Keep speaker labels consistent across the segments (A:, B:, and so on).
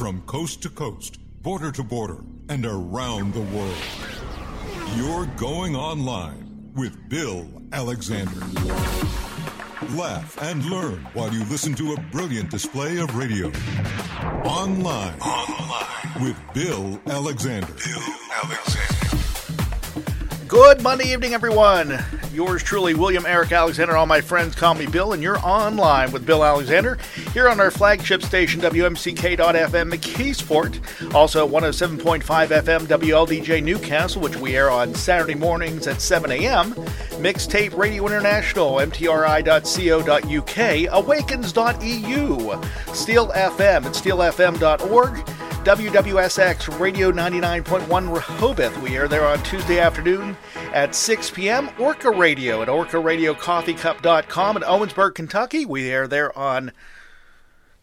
A: From coast to coast, border to border, and around the world. You're going online with Bill Alexander. Laugh and learn while you listen to a brilliant display of radio. Online. Online. With Bill Alexander. Bill Alexander.
B: Good Monday evening, everyone. Yours truly, William Eric Alexander. All my friends call me Bill, and you're online with Bill Alexander here on our flagship station, WMCK.FM McKeesport. Also, 107.5 FM WLDJ Newcastle, which we air on Saturday mornings at 7 a.m. Mixtape Radio International, MTRI.co.uk, Awakens.eu, Steel FM at steelfm.org. WWSX Radio 99.1 Rehoboth. We are there on Tuesday afternoon at 6 p.m. Orca Radio at orcaradiocoffeecup.com in Owensboro, Kentucky. We are there on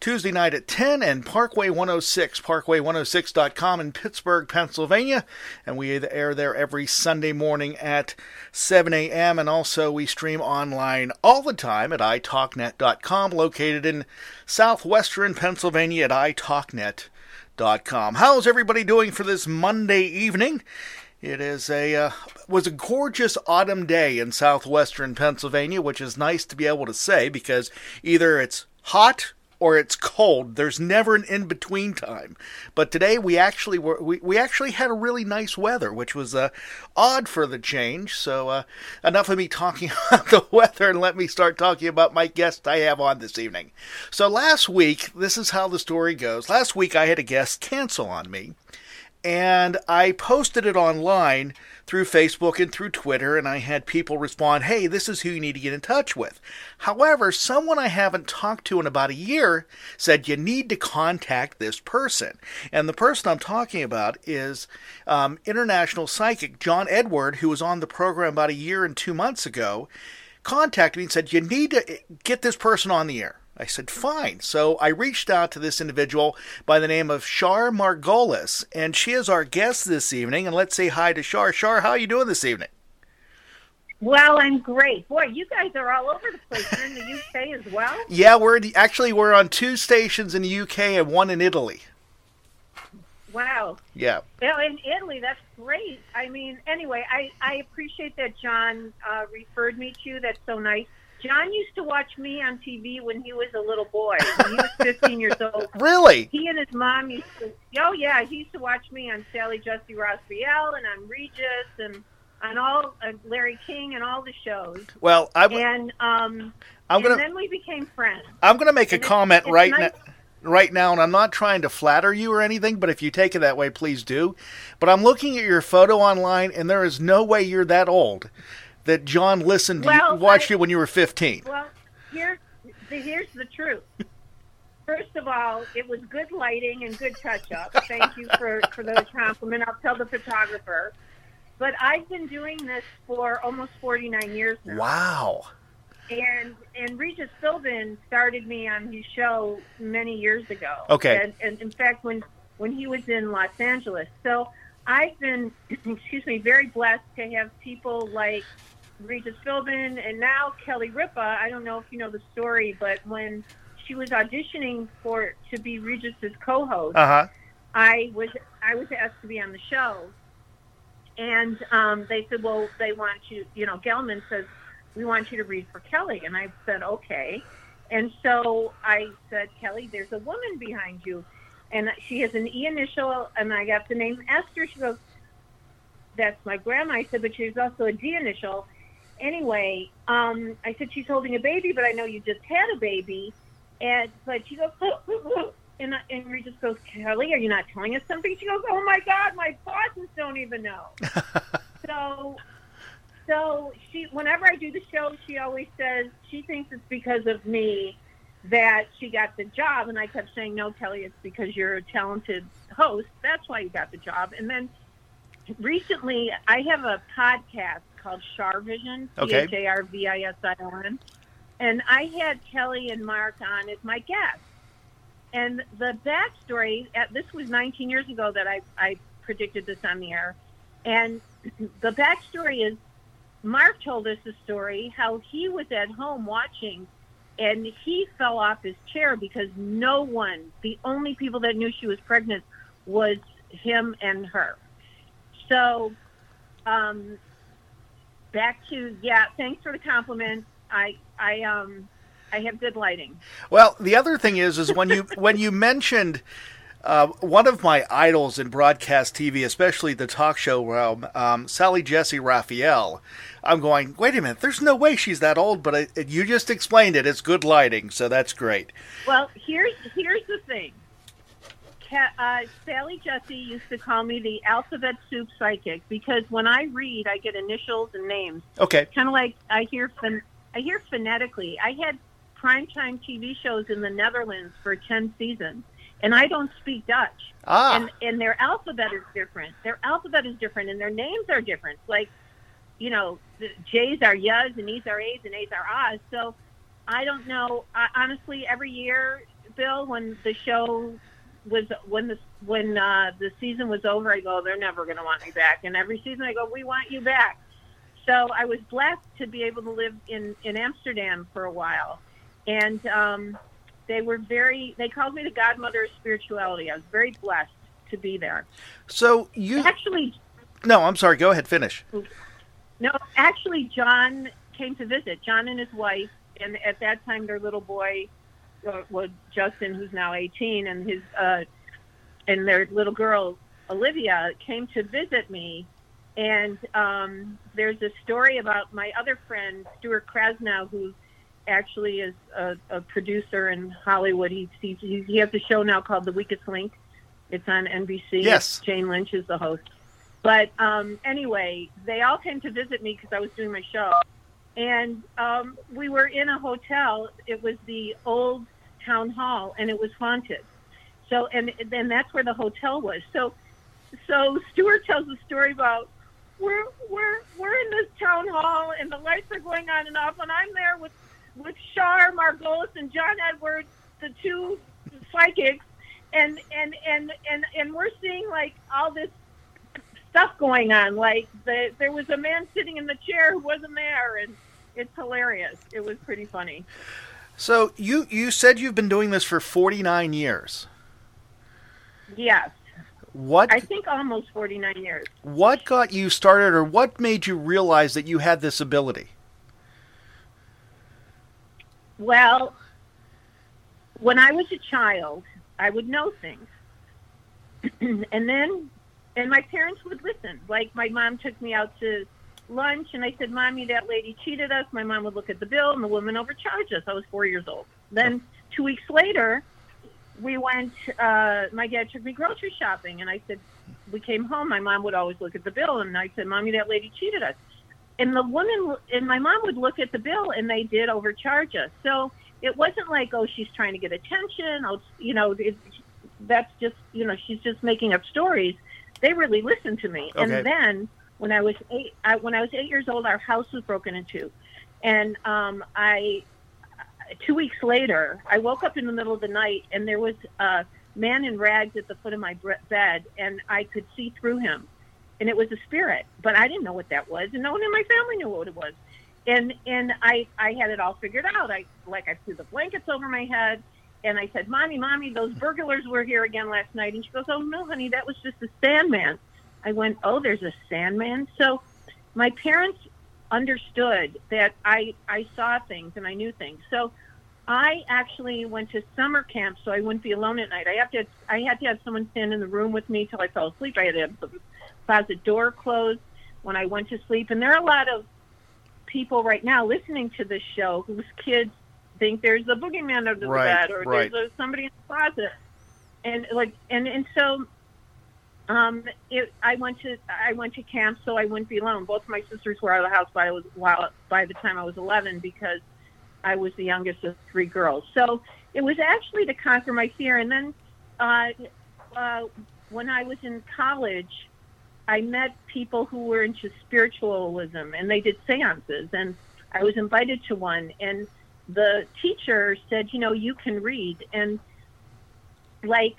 B: Tuesday night at 10 and Parkway 106, parkway106.com in Pittsburgh, Pennsylvania. And we air there every Sunday morning at 7 a.m. And also we stream online all the time at italknet.com, located in southwestern Pennsylvania at italknet.com. How's everybody doing for this Monday evening? It is a uh, was a gorgeous autumn day in southwestern Pennsylvania, which is nice to be able to say because either it's hot or it's cold. There's never an in between time. But today we actually were we, we actually had a really nice weather, which was uh, odd for the change. So uh, enough of me talking about the weather, and let me start talking about my guest I have on this evening. So last week, this is how the story goes. Last week I had a guest cancel on me and I posted it online through Facebook and through Twitter, and I had people respond, hey, this is who you need to get in touch with. However, someone I haven't talked to in about a year said, you need to contact this person. And the person I'm talking about is um, international psychic John Edward, who was on the program about a year and two months ago, contacted me and said, you need to get this person on the air. I said, fine. So I reached out to this individual by the name of Char Margolis, and she is our guest this evening. And let's say hi to Char. Char, how are you doing this evening?
C: Well, I'm great. Boy, you guys are all over the place. You're in the UK as well?
B: Yeah, we're actually we're on two stations in the UK and one in Italy.
C: Wow.
B: Yeah.
C: Well, in Italy, that's great. I mean, anyway, I, I appreciate that John uh, referred me to you. That's so nice. John used to watch me on TV when he was a little boy. When he was 15 years old.
B: Really?
C: He and his mom used to. Oh yeah, he used to watch me on Sally Jessy Raphael and on Regis and on all uh, Larry King and all the shows.
B: Well, I
C: and um,
B: I'm gonna.
C: And then we became friends.
B: I'm gonna make
C: And
B: a comment right
C: nice-
B: now. Right now, and I'm not trying to flatter you or anything, but if you take it that way, please do. But I'm looking at your photo online, and there is no way you're that old that John listened to
C: Well,
B: you, watched
C: I-
B: you when you were 15.
C: Well, here's the, here's the truth. First of all, it was good lighting and good touch up. Thank you for, for those compliments. I'll tell the photographer. But I've been doing this for almost 49 years now.
B: Wow.
C: And and Regis Philbin started me on his show many years ago.
B: Okay.
C: And, and in fact, when when he was in Los Angeles, so I've been, excuse me, very blessed to have people like Regis Philbin and now Kelly Ripa. I don't know if you know the story, but when she was auditioning for to be Regis's co-host,
B: Uh huh.
C: I was I was asked to be on the show, and um, they said, "Well, they want you." You know, Gelman says, "We want you to read for Kelly," and I said, "Okay." And so I said, "Kelly, there's a woman behind you, and she has an E initial, and I got the name Esther." She goes, "That's my grandma." I said, "But she's also a D initial." Anyway, um, I said she's holding a baby, but I know you just had a baby, and but she goes. And, I- and Regis goes, Kelly, are you not telling us something? She goes, Oh my God, my bosses don't even know. so, so she, whenever I do the show, she always says she thinks it's because of me that she got the job, and I kept saying, "No, Kelly, it's because you're a talented host. That's why you got the job." And then recently, I have a podcast called Char Vision, C
B: Okay.
C: H A R V I S I O N, and I had Kelly and Mark on as my guests. And the backstory, at, this was 19 years ago that I, I predicted this on the air. And the backstory is Mark told us the story how he was at home watching and he fell off his chair because no one, the only people that knew she was pregnant was him and her. So, um, back to, yeah, thanks for the compliment. I, I, um, I have good lighting.
B: Well, the other thing is, is when you when you mentioned uh, one of my idols in broadcast TV, especially the talk show realm, um, Sally Jessy Raphael. I'm going. Wait a minute. There's no way she's that old, but I, you just explained it. It's good lighting, so that's great.
C: Well, here's here's the thing. Uh, Sally Jessy used to call me the alphabet soup psychic because when I read, I get initials and names.
B: Okay.
C: Kind of like I hear I hear phonetically. I had primetime TV shows in the Netherlands for ten seasons, and I don't speak Dutch.
B: Ah.
C: And and their alphabet is different. Their alphabet is different, and their names are different. Like, you know, the J's are Yas and E's are A's and A's are A's. So I don't know. I, honestly, every year, Bill, when the show was when the when uh, the season was over, I go, they're never going to want me back. And every season, I go, we want you back. So I was blessed to be able to live in in Amsterdam for a while, and um, they were very. They called me the godmother of spirituality. I was very blessed to be there.
B: So you
C: Actually,
B: no, I'm sorry. Go ahead. Finish.
C: no, actually, John came to visit. John and his wife, and at that time, their little boy uh, was Justin, who's now 18, and his uh, and their little girl Olivia came to visit me. And um, there's a story about my other friend Stuart Krasnow, who actually is a, a producer in Hollywood. He, he he has a show now called The Weakest Link. It's on NBC.
B: Yes.
C: Jane Lynch is the host. But um, anyway, they all came to visit me because I was doing my show, and um, we were in a hotel. It was the old town hall, and it was haunted. So, and then that's where the hotel was. So, so Stuart tells a story about we're we're we're in this town hall, and the lights are going on and off, and I'm there with with Char Margolis and John Edwards, the two psychics, and and and and and we're seeing like all this stuff going on. Like the, there was a man sitting in the chair who wasn't there, and it's hilarious. It was pretty funny.
B: So you you said you've been doing this for 49 years.
C: Yes,
B: What
C: I think almost forty nine years.
B: what got you started, or what made you realize that you had this ability?
C: Well, when I was a child, I would know things. and then, and my parents would listen. Like my mom took me out to lunch, and I said, Mommy, that lady cheated us. My mom would look at the bill, and the woman overcharged us. I was four years old. Then, two weeks later, we went, uh, my dad took me grocery shopping, and I said, we came home. My mom would always look at the bill, and I said, Mommy, that lady cheated us and the woman and my mom would look at the bill and they did overcharge us so it wasn't like oh she's trying to get attention oh you know it, that's just you know she's just making up stories they really listened to me
B: Okay.
C: and then when i was eight I, when i was eight years old our house was broken into and um i two weeks later i woke up in the middle of the night and there was a man in rags at the foot of my bed and i could see through him and it was a spirit, but I didn't know what that was, and no one in my family knew what it was. And and I I had it all figured out. I like I threw the blankets over my head, and I said, "Mommy, mommy, those burglars were here again last night." And she goes, "Oh no, honey, that was just the Sandman." I went, "Oh, there's a Sandman." So my parents understood that I I saw things and I knew things. So I actually went to summer camp so I wouldn't be alone at night. I have to I had to have someone stand in the room with me till I fell asleep. I had to have the closet door closed when I went to sleep. And there are a lot of people right now listening to this show whose kids think there's a boogeyman under
B: Right,
C: the bed or
B: right.
C: there's a, somebody in the closet. And like and and so um it, I went to I went to camp so I wouldn't be alone. Both my sisters were out of the house by was while by the time I was 11 because I was the youngest of three girls. So it was actually to conquer my fear. And then uh, uh, when I was in college, I met people who were into spiritualism and they did seances. And I was invited to one. And the teacher said, you know, you can read. And like,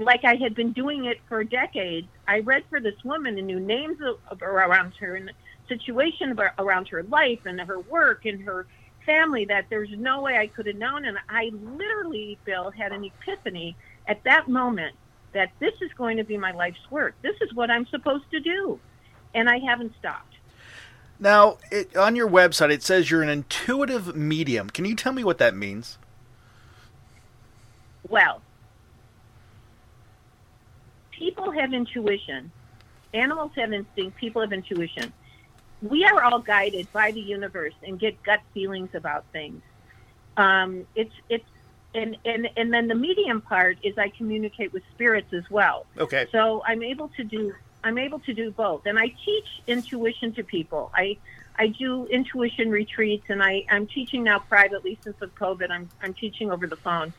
C: like I had been doing it for decades, I read for this woman and knew names of, around her and situation around her life and her work and her family that there's no way I could have known. And I literally, Bill, had an epiphany at that moment that this is going to be my life's work. This is what I'm supposed to do. And I haven't stopped.
B: Now, it, on your website, it says you're an intuitive medium. Can you tell me what that means?
C: Well, people have intuition. Animals have instinct. People have intuition we are all guided by the universe and get gut feelings about things. Um, it's it's and, and and then the medium part is I communicate with spirits as well.
B: Okay.
C: So I'm able to do I'm able to do both, and I teach intuition to people. I I do intuition retreats, and I I'm teaching now privately since of COVID. I'm I'm teaching over the phone,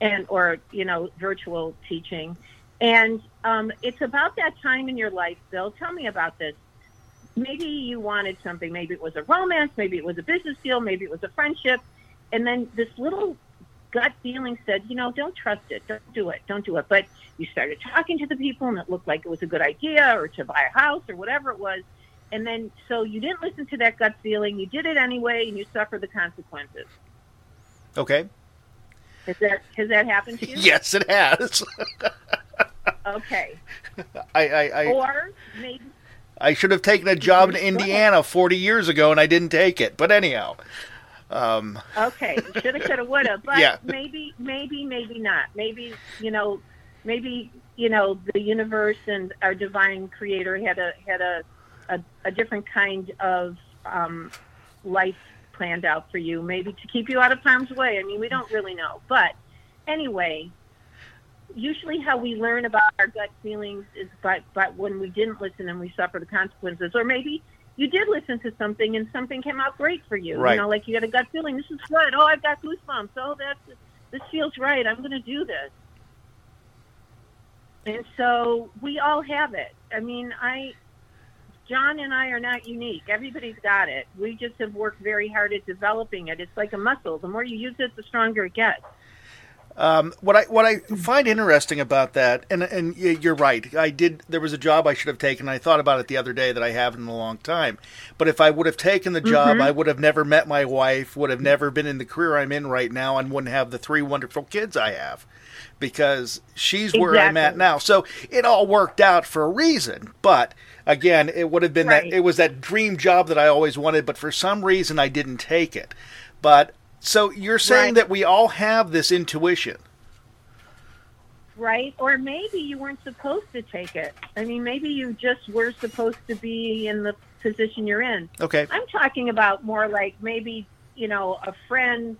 C: and or you know virtual teaching, and um, it's about that time in your life. Bill, tell me about this maybe you wanted something. Maybe it was a romance, maybe it was a business deal, maybe it was a friendship. And then this little gut feeling said, you know, don't trust it. Don't do it. Don't do it. But you started talking to the people and it looked like it was a good idea or to buy a house or whatever it was. And then, so you didn't listen to that gut feeling. You did it anyway and you suffer the consequences.
B: Okay.
C: Has that, has that happened to you?
B: yes, it has.
C: okay.
B: I, I, I,
C: or maybe
B: I should have taken a job in Indiana 40 years ago and I didn't take it. But anyhow. Um,
C: okay, shoulda, coulda, woulda, but
B: yeah.
C: maybe, maybe, maybe not. Maybe you know, maybe you know, the universe and our divine creator had a had a a, a different kind of um, life planned out for you, maybe to keep you out of harm's way. I mean, we don't really know, but anyway, usually how we learn about our gut feelings is by, by when we didn't listen and we suffer the consequences, or maybe you did listen to something and something came out great for you.
B: Right.
C: You know, like you got a gut feeling, this is good. Oh, I've got goosebumps. Oh, that's this feels right. I'm going to do this. And so we all have it. I mean, I, John and I are not unique. Everybody's got it. We just have worked very hard at developing it. It's like a muscle. The more you use it, the stronger it gets.
B: Um, what I what I find interesting about that, and and you're right. I did. There was a job I should have taken. I thought about it the other day that I haven't in a long time. But if I would have taken the job, mm-hmm. I would have never met my wife. Would have never been in the career I'm in right now, and wouldn't have the three wonderful kids I have, because she's
C: exactly.
B: where I'm at now. So it all worked out for a reason. But again, it would have been right. that it was that dream job that I always wanted. But for some reason, I didn't take it. But so you're saying right. that we all have this intuition.
C: Right? Or maybe you weren't supposed to take it. I mean, maybe you just were supposed to be in the position you're in.
B: Okay.
C: I'm talking about more like maybe, you know, a friend,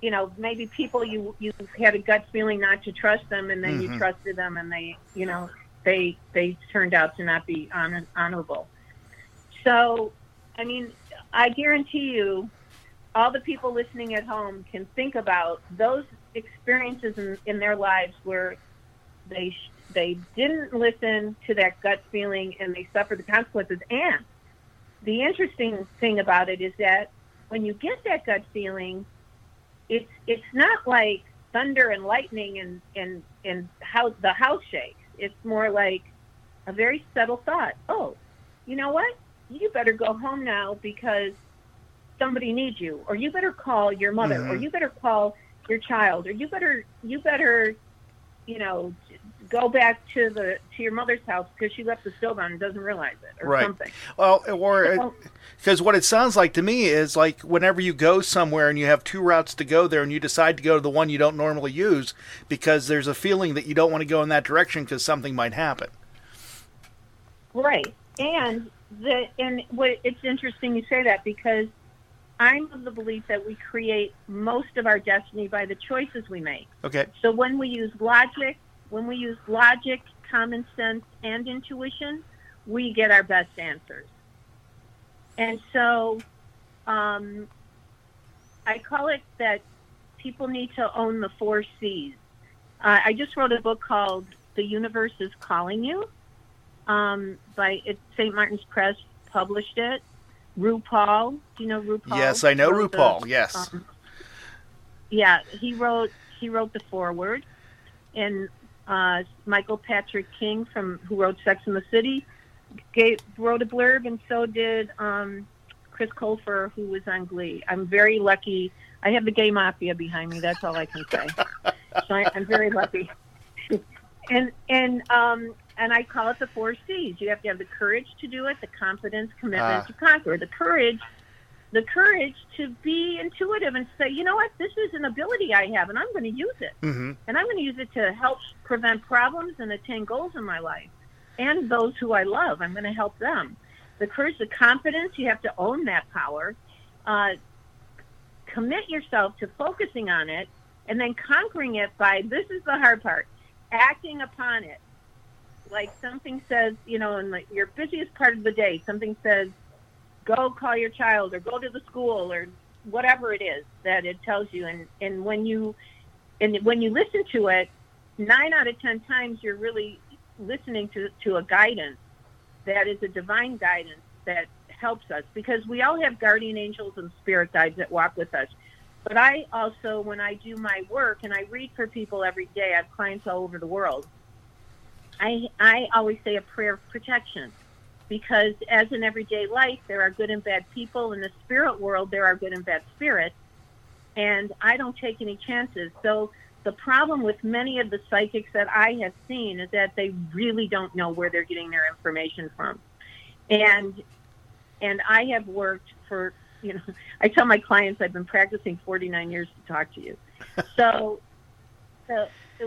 C: you know, maybe people you you had a gut feeling not to trust them and then mm-hmm. you trusted them and they, you know, they they turned out to not be honor, honorable. So, I mean, I guarantee you all the people listening at home can think about those experiences in, in their lives where they they didn't listen to that gut feeling and they suffered the consequences. And the interesting thing about it is that when you get that gut feeling, it's it's not like thunder and lightning and and and how the house shakes. It's more like a very subtle thought. Oh, you know what? You better go home now because somebody needs you, or you better call your mother, mm-hmm. or you better call your child, or you better you better, you know, go back to the to your mother's house because she left the stove on and doesn't realize it, or
B: right.
C: something.
B: Well, or because what it sounds like to me is like whenever you go somewhere and you have two routes to go there, and you decide to go to the one you don't normally use because there's a feeling that you don't want to go in that direction because something might happen.
C: Right, and the and what it's interesting you say that because I'm of the belief that we create most of our destiny by the choices we make.
B: Okay.
C: So when we use logic, when we use logic, common sense, and intuition, we get our best answers. And so, um, I call it that people need to own the four C's. Uh, I just wrote a book called "The Universe Is Calling You." Um, by it, St. Martin's Press published it. RuPaul, do you know RuPaul?
B: Yes, I know
C: Wrote the-
B: RuPaul. yes.
C: um, yeah, he wrote he wrote the foreword, and uh, Michael Patrick King from who wrote Sex in the City gave, wrote a blurb, and so did um, Chris Colfer, who was on Glee. I'm very lucky. I have the gay mafia behind me. That's all I can say. so I, I'm very lucky. and and um, and I call it the four C's. You have to have the courage to do it, the confidence, commitment
B: Ah.
C: to conquer, the courage the courage to be intuitive and say, you know what, this is an ability I have, and I'm going to use it.
B: hmm
C: And I'm going to use it to help prevent problems and attain goals in my life. And those who I love, I'm going to help them. The courage, the confidence, you have to own that power. Uh, commit yourself to focusing on it and then conquering it by this is the hard part acting upon it. Like something says, you know, in like your busiest part of the day, something says, go call your child or go to the school or whatever it is that it tells you. And, and when you and when you listen to it, nine out of ten times you're really listening to, to a guidance that is a divine guidance that helps us because we all have guardian angels and spirit guides that walk with us. But I also, when I do my work and I read for people every day, I have clients all over the world. I I always say a prayer of protection because as in everyday life there are good and bad people in the spirit world there are good and bad spirits and I don't take any chances. So the problem with many of the psychics that I have seen is that they really don't know where they're getting their information from. And and I have worked for, you know, I tell my clients I've been practicing 49 years to talk to you. So so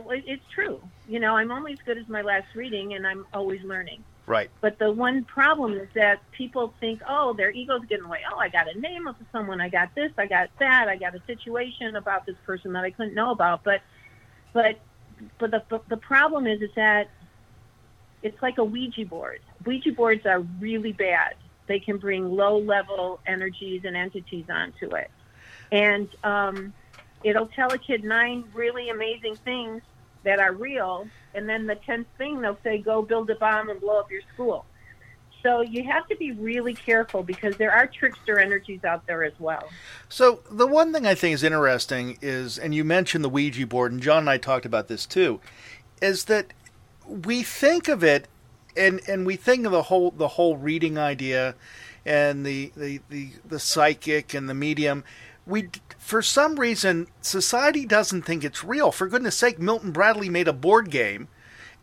C: it's true. You know, I'm only as good as my last reading and I'm always learning.
B: Right.
C: But the one problem is that people think, oh, their ego's getting away. Oh, I got a name of someone. I got this. I got that. I got a situation about this person that I couldn't know about. But, but, but the the problem is is that it's like a Ouija board. Ouija boards are really bad. They can bring low level energies and entities onto it, and um, it'll tell a kid nine really amazing things that are real, and then the tenth thing they'll say, "Go build a bomb and blow up your school." So you have to be really careful because there are trickster energies out there as well.
B: So the one thing I think is interesting is, and you mentioned the Ouija board, and John and I talked about this too, is that we think of it, and and we think of the whole the whole reading idea, and the the the, the psychic and the medium. We for some reason society doesn't think it's real. For goodness sake, Milton Bradley made a board game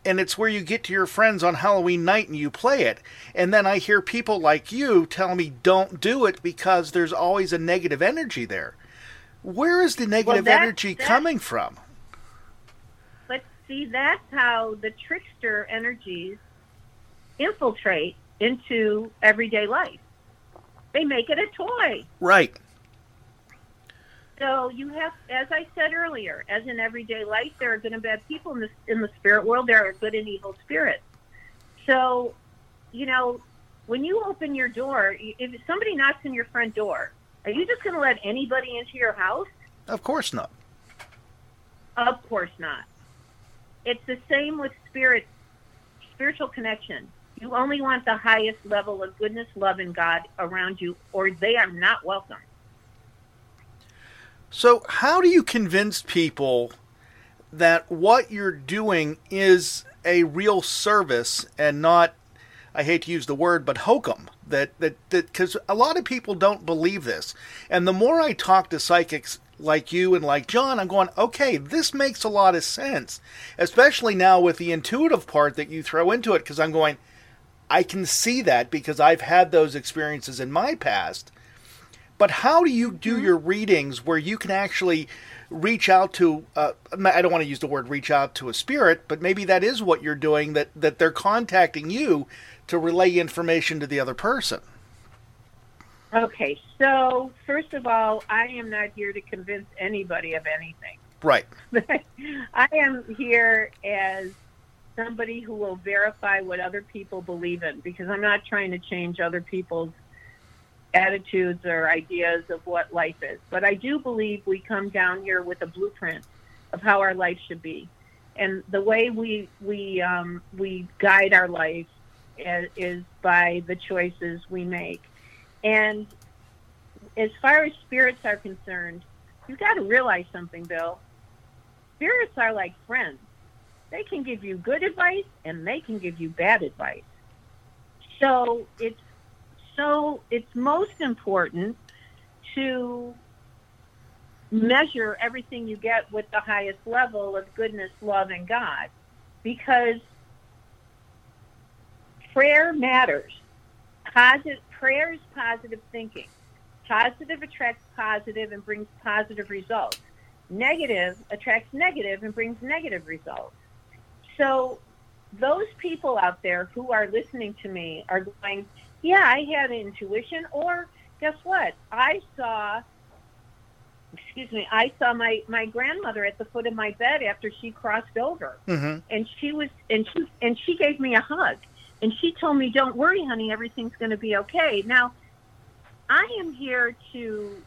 B: and it's where you get to your friends on Halloween night and you play it. And then I hear people like you tell me don't do it because there's always a negative energy there. Where is the negative
C: that-
B: energy
C: that-
B: coming from?
C: But see, that's how the trickster energies infiltrate into everyday life. They make it a toy.
B: Right.
C: So you have, as I said earlier, as in everyday life, there are good and bad people in the in the spirit world. There are good and evil spirits. So, you know, when you open your door, if somebody knocks on your front door, are you just going to let anybody into your house?
B: Of course not.
C: Of course not. It's the same with spirit, spiritual connection. You only want the highest level of goodness, love, and God around you, or they are not welcome.
B: So, how do you convince people that what you're doing is a real service and not, I hate to use the word, but hokum? That that that because a lot of people don't believe this, and the more I talk to psychics like you and like John, I'm going, okay, this makes a lot of sense, especially now with the intuitive part that you throw into it. Because I'm going, I can see that because I've had those experiences in my past. But how do you do your readings where you can actually reach out to? Uh, I don't want to use the word reach out to a spirit, but maybe that is what you're doing. That that they're contacting you to relay information to the other person.
C: Okay, so first of all, I am not here to convince anybody of anything.
B: Right.
C: I am here as somebody who will verify what other people believe in because I'm not trying to change other people's attitudes or ideas of what life is. But I do believe we come down here with a blueprint of how our life should be, and the way we we um, we guide our life is, by the choices we make. And as far as spirits are concerned, you've got to realize something, Bill. Spirits are like friends. They can give you good advice and they can give you bad advice. So it's so it's most important to measure everything you get with the highest level of goodness, love, and God, because prayer matters. Positive prayer is positive thinking. Positive attracts positive and brings positive results. Negative attracts negative and brings negative results. So those people out there who are listening to me are going, yeah, I had intuition, or guess what? I saw, excuse me, I saw my my grandmother at the foot of my bed after she crossed over,
B: Mm-hmm.
C: and she was and she and she gave me a hug, and she told me, "Don't worry, honey, everything's going to be okay." Now, I am here to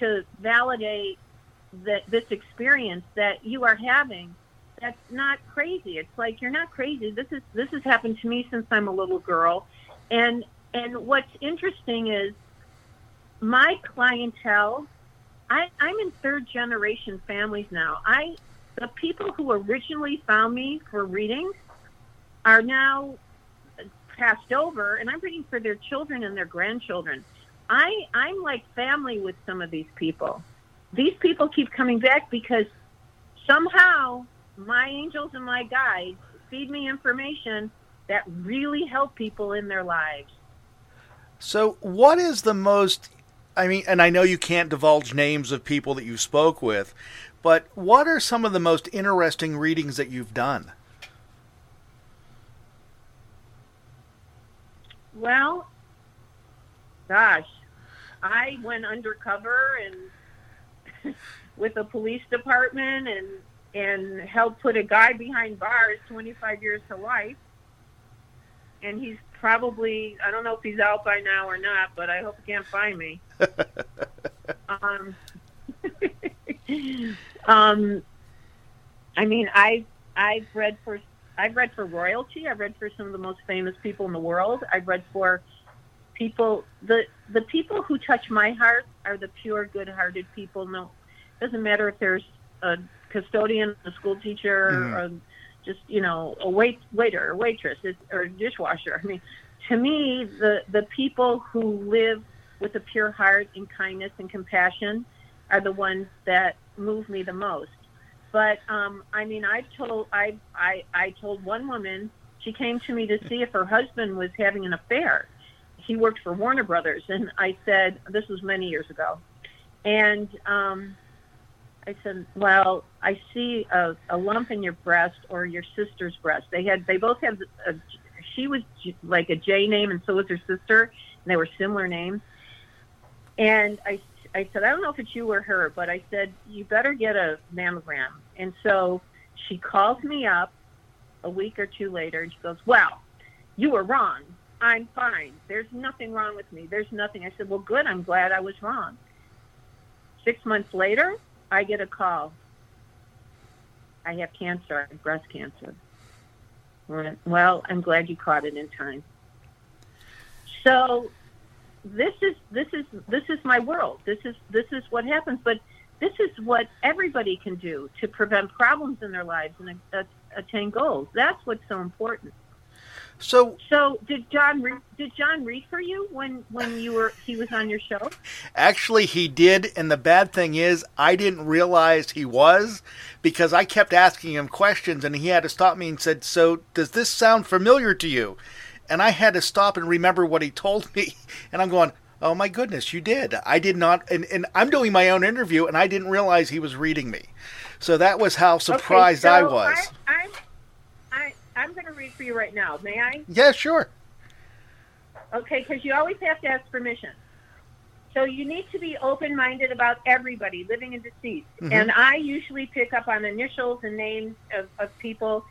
C: to validate that this experience that you are having that's not crazy. It's like you're not crazy. This is this has happened to me since I'm a little girl, and and what's interesting is my clientele. I, I'm in third generation families now. I the people who originally found me for readings are now passed over, and I'm reading for their children and their grandchildren. I I'm like family with some of these people. These people keep coming back because somehow my angels and my guides feed me information that really help people in their lives.
B: So, what is the most? I mean, and I know you can't divulge names of people that you spoke with, but what are some of the most interesting readings that you've done?
C: Well, gosh, I went undercover and with the police department and and helped put a guy behind bars 25 years to life. And he's probably I don't know if he's out by now or not, but I hope he can't find me. um, um, I mean, I I've read for I've read for royalty. I've read for some of the most famous people in the world. I've read for people the the people who touch my heart are the pure, good-hearted people. No, it doesn't matter if there's a custodian, a school teacher,
B: Mhm.
C: Just you know a wait waiter or waitress or dishwasher. I mean, to me, the the people who live with a pure heart and kindness and compassion are the ones that move me the most. But um, I mean, I've told I I I told one woman she came to me to see if her husband was having an affair. He worked for Warner Brothers, and I said this was many years ago, and um, I said, "Well, I see a, a lump in your breast or your sister's breast. They had they both had a, she was like a J name, and so was her sister, and they were similar names. And I I said, I don't know if it's you or her, but I said you better get a mammogram. And so she calls me up a week or two later, and she goes, "Well, you were wrong. I'm fine. There's nothing wrong with me. There's nothing." I said, "Well, good. I'm glad I was wrong." Six months later, I get a call. I have cancer, I have breast cancer. Well, I'm glad you caught it in time. So this is this is this is my world. This is this is what happens. But this is what everybody can do to prevent problems in their lives and attain goals. That's what's so important.
B: So,
C: So did John read, did John read for you when when you were he was on your show?
B: actually, he did, and the bad thing is, I didn't realize he was because I kept asking him questions, and he had to stop me and said, "So, does this sound familiar to you?" And I had to stop and remember what he told me, and I'm going, "Oh my goodness, you did! I did not." And, and I'm doing my own interview, and I didn't realize he was reading me. So that was how surprised
C: okay,
B: I
C: so
B: was.
C: I, I'm I, I'm going to read for you right now. May I?
B: Yeah, sure.
C: Okay, because you always have to ask permission. So you need to be open-minded about everybody, living and deceased.
B: Mhm.
C: And I usually pick up on initials and names of, of people.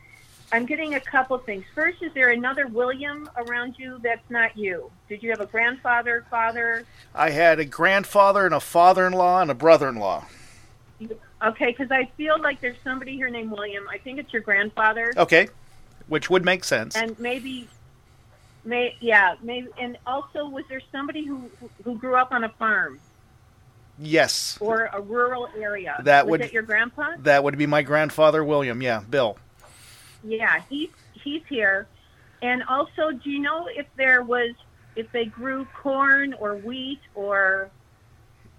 C: I'm getting a couple things. First, is there another William around you that's not you? Did you have a grandfather, father?
B: I had a grandfather and a father-in-law and a brother-in-law.
C: Okay, because I feel like there's somebody here named William. I think it's your grandfather,
B: Okay, which would make sense.
C: and maybe, may yeah, maybe, and also was there somebody who who grew up on a farm
B: yes,
C: or a rural area?
B: That
C: was
B: would-
C: it your grandpa?
B: that would be my grandfather, William. Yeah, Bill.
C: Yeah, he's he's here. And also, do you know if there was if they grew corn or wheat or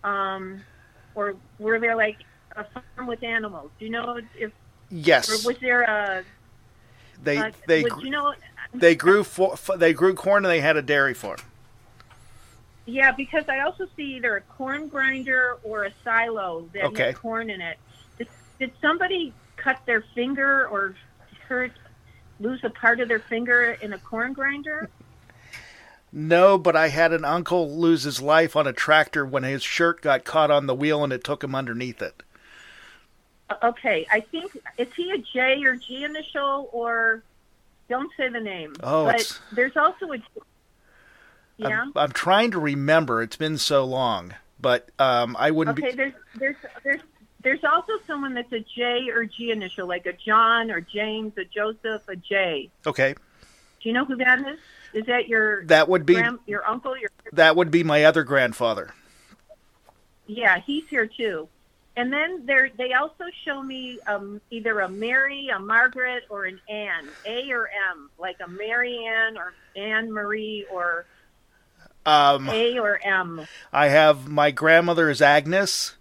C: um or were there like a farm with animals? Do you know if
B: yes or
C: was there a
B: they
C: uh,
B: they
C: you know
B: they grew for, they grew corn and they had a dairy farm.
C: yeah because I also see either a corn grinder or a silo that
B: Okay.
C: had corn in it. Did, did somebody cut their finger or hurt lose a part of their finger in a corn grinder?
B: No, but I had an uncle lose his life on a tractor when his shirt got caught on the wheel and it took him underneath it.
C: Okay, I think is he a J or G initial or don't say the name.
B: Oh,
C: but
B: it's-
C: there's also a yeah.
B: I'm, I'm trying to remember. It's been so long, but um, I wouldn't
C: Okay,
B: be.
C: there's there's there's there's also someone that's a J or G initial, like a John or James, a Joseph, a J.
B: Okay,
C: Do you know who that is? Is that your
B: that would be
C: grand, your uncle? Your
B: that would be my other grandfather.
C: yeah, he's here too. And then there, they also show me um, either a Mary, a Margaret, or an Anne, A or M, like a Mary Ann or Anne Marie or
B: Um,
C: A or M.
B: I have my grandmother is Agnes,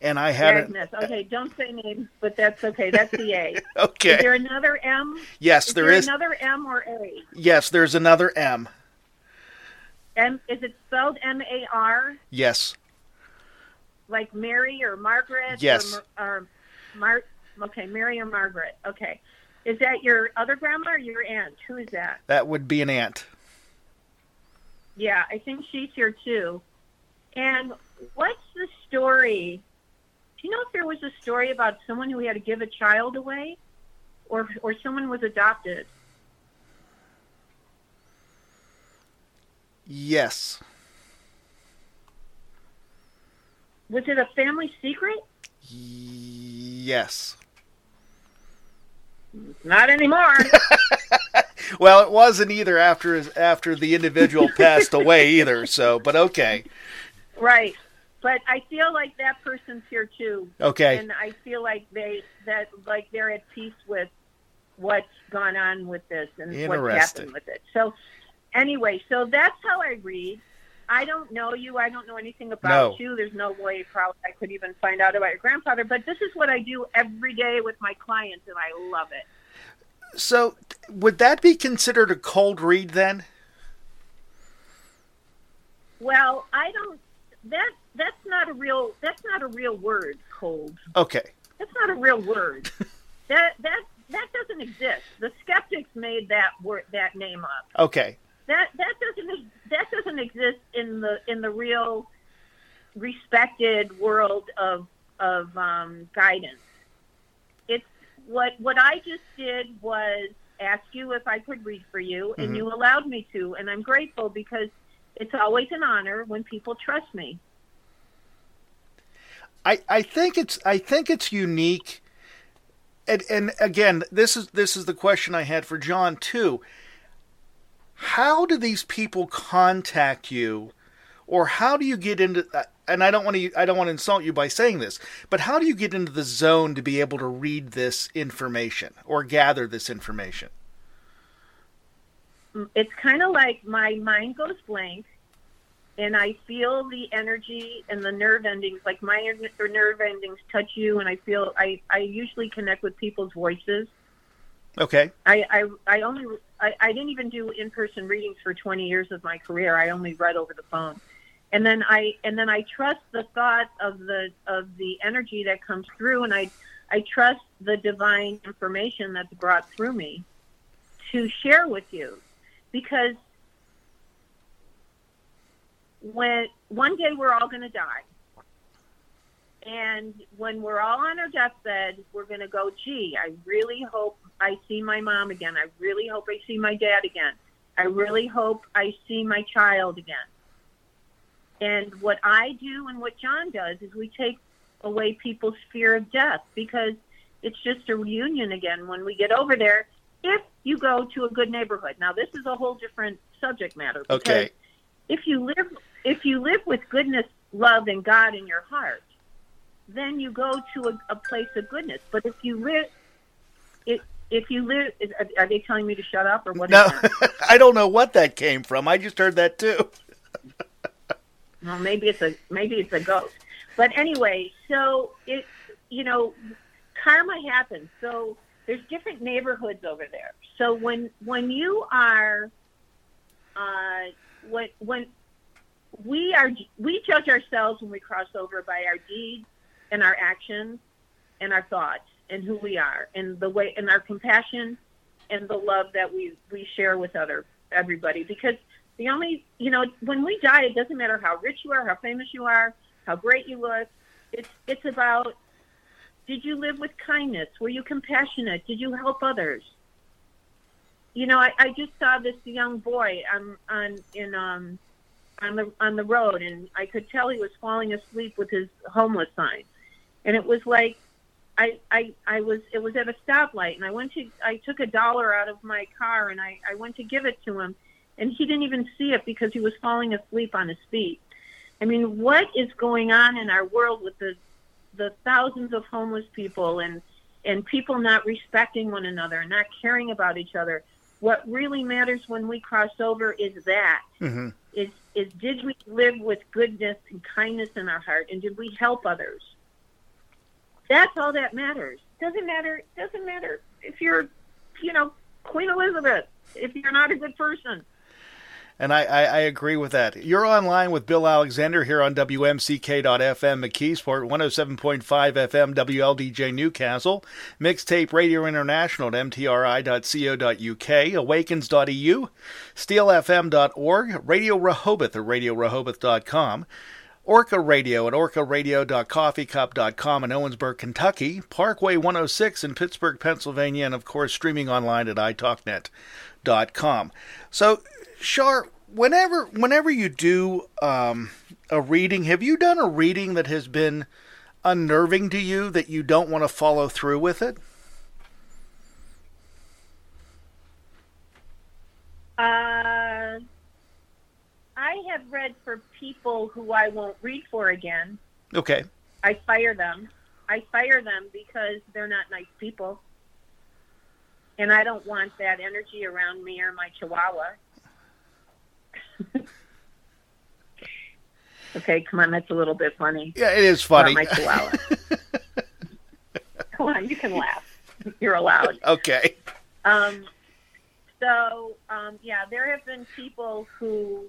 B: and I had
C: Agnes. Okay, don't say names, but that's okay. That's the A.
B: a, okay.
C: Is there another M?
B: yes,
C: Is
B: there
C: there
B: is.
C: another M or A?
B: Yes, there's another M.
C: M is it spelled M A R
B: Yes,
C: like Mary or Margaret?
B: Yes.
C: Or, or Mar- okay, Mary or Margaret. Okay. Is that your other grandma or your aunt? Who is that?
B: that would be an aunt.
C: Yeah, I think she's here too. And what's the story? Do you know if there was a story about someone who had to give a child away, or or someone was adopted?
B: Yes,
C: Was it a family secret?
B: yes.
C: Not anymore.
B: Well, it wasn't either after his, after the individual passed away either. So, but okay,
C: right. But I feel like that person's here too.
B: okay.
C: And I feel like they that like they're at peace with what's gone on with this and what's happened with it. So anyway, so that's how I read. I don't know you. I don't know anything about
B: No.
C: you. There's no way probably I could even find out about your grandfather. But this is what I do every day with my clients, and I love it.
B: So, would that be considered a cold read then?
C: Well, I don't. That that's not a real. That's not a real word. Cold.
B: Okay.
C: That's not a real word. that that that doesn't exist. The skeptics made that word that name up.
B: Okay.
C: That that doesn't that doesn't exist in the in the real respected world of of um, guidance. It's what what I just did was ask you if I could read for you, and
B: Mhm.
C: you allowed me to, and I'm grateful because it's always an honor when people trust me.
B: I, I think it's I think it's unique. And and again, this is this is the question I had for John too. How do these people contact you or how do you get into uh, and I don't want to I don't want to insult you by saying this, but how do you get into the zone to be able to read this information or gather this information?
C: Mm, it's kind of like my mind goes blank and I feel the energy and the nerve endings, like my ner- nerve endings touch you, and I feel I, I usually connect with people's voices.
B: Okay.
C: I, I, I only I, I didn't even do in person readings for 20 years of my career. I only read over the phone, and then I and then I trust the thought of the of the energy that comes through, and I I trust the divine information that's brought through me to share with you, because when one day we're all going to die. And when we're all on our deathbed, we're going to go, gee, I really hope, I see my mom again. I really hope I see my dad again. I really hope I see my child again. And what I do and what John does is we take away people's fear of death because it's just a reunion again when we get over there. If you go to a good neighborhood, now this is a whole different subject matter.
B: Okay.
C: If you live, if you live with goodness, love, and God in your heart, then you go to a, a place of goodness. But if you live, if if you live, is, are they telling me to shut up or what?
B: No. I don't know what that came from. I just heard that too.
C: Well, maybe it's a maybe it's a ghost. But anyway, so it you know, karma happens. So there's different neighborhoods over there. So when when you are uh when when we are we judge ourselves when we cross over by our deeds and our actions and our thoughts and who we are and the way and our compassion and the love that we we share with other everybody. Because the only you know when we die it doesn't matter how rich you are how famous you are how great you look. It's it's about did you live with kindness? Were you compassionate? Did you help others? You know i, I just saw this young boy on on in um on the on the road and i could tell he was falling asleep with his homeless sign. And it was like I, I I was it was at a stoplight and I went to I took a dollar out of my car and I, I went to give it to him and he didn't even see it because he was falling asleep on his feet. I mean, what is going on in our world with the the thousands of homeless people and and people not respecting one another, and not caring about each other? What really matters when we cross over is that
B: hmm
C: is is did we live with goodness and kindness in our heart and did we help others that's all that matters doesn't matter doesn't matter if you're you know queen elizabeth if you're not a good person
B: And I, I, I agree with that. You're online with Bill Alexander here on WMCK.FM McKeesport, 107.5 FM WLDJ Newcastle, Mixtape Radio International at MTRI.co.uk, Awakens.eu, SteelFM.org, Radio Rehoboth at RadioRehoboth.com, Orca Radio at orcaradio.coffeecup.com in Owensboro, Kentucky, Parkway 106 in Pittsburgh, Pennsylvania, and of course streaming online at italknet.com. So, Char, whenever whenever you do um, a reading, have you done a reading that has been unnerving to you that you don't want to follow through with it?
C: uh i have read for people who i won't read for again
B: Okay.
C: i fire them i fire them because they're not nice people and i don't want that energy around me or my chihuahua okay come on that's a little bit funny
B: Yeah, it is funny.
C: my chihuahua. Come on, you can laugh. You're allowed.
B: okay.
C: Um, so, um, yeah, there have been people who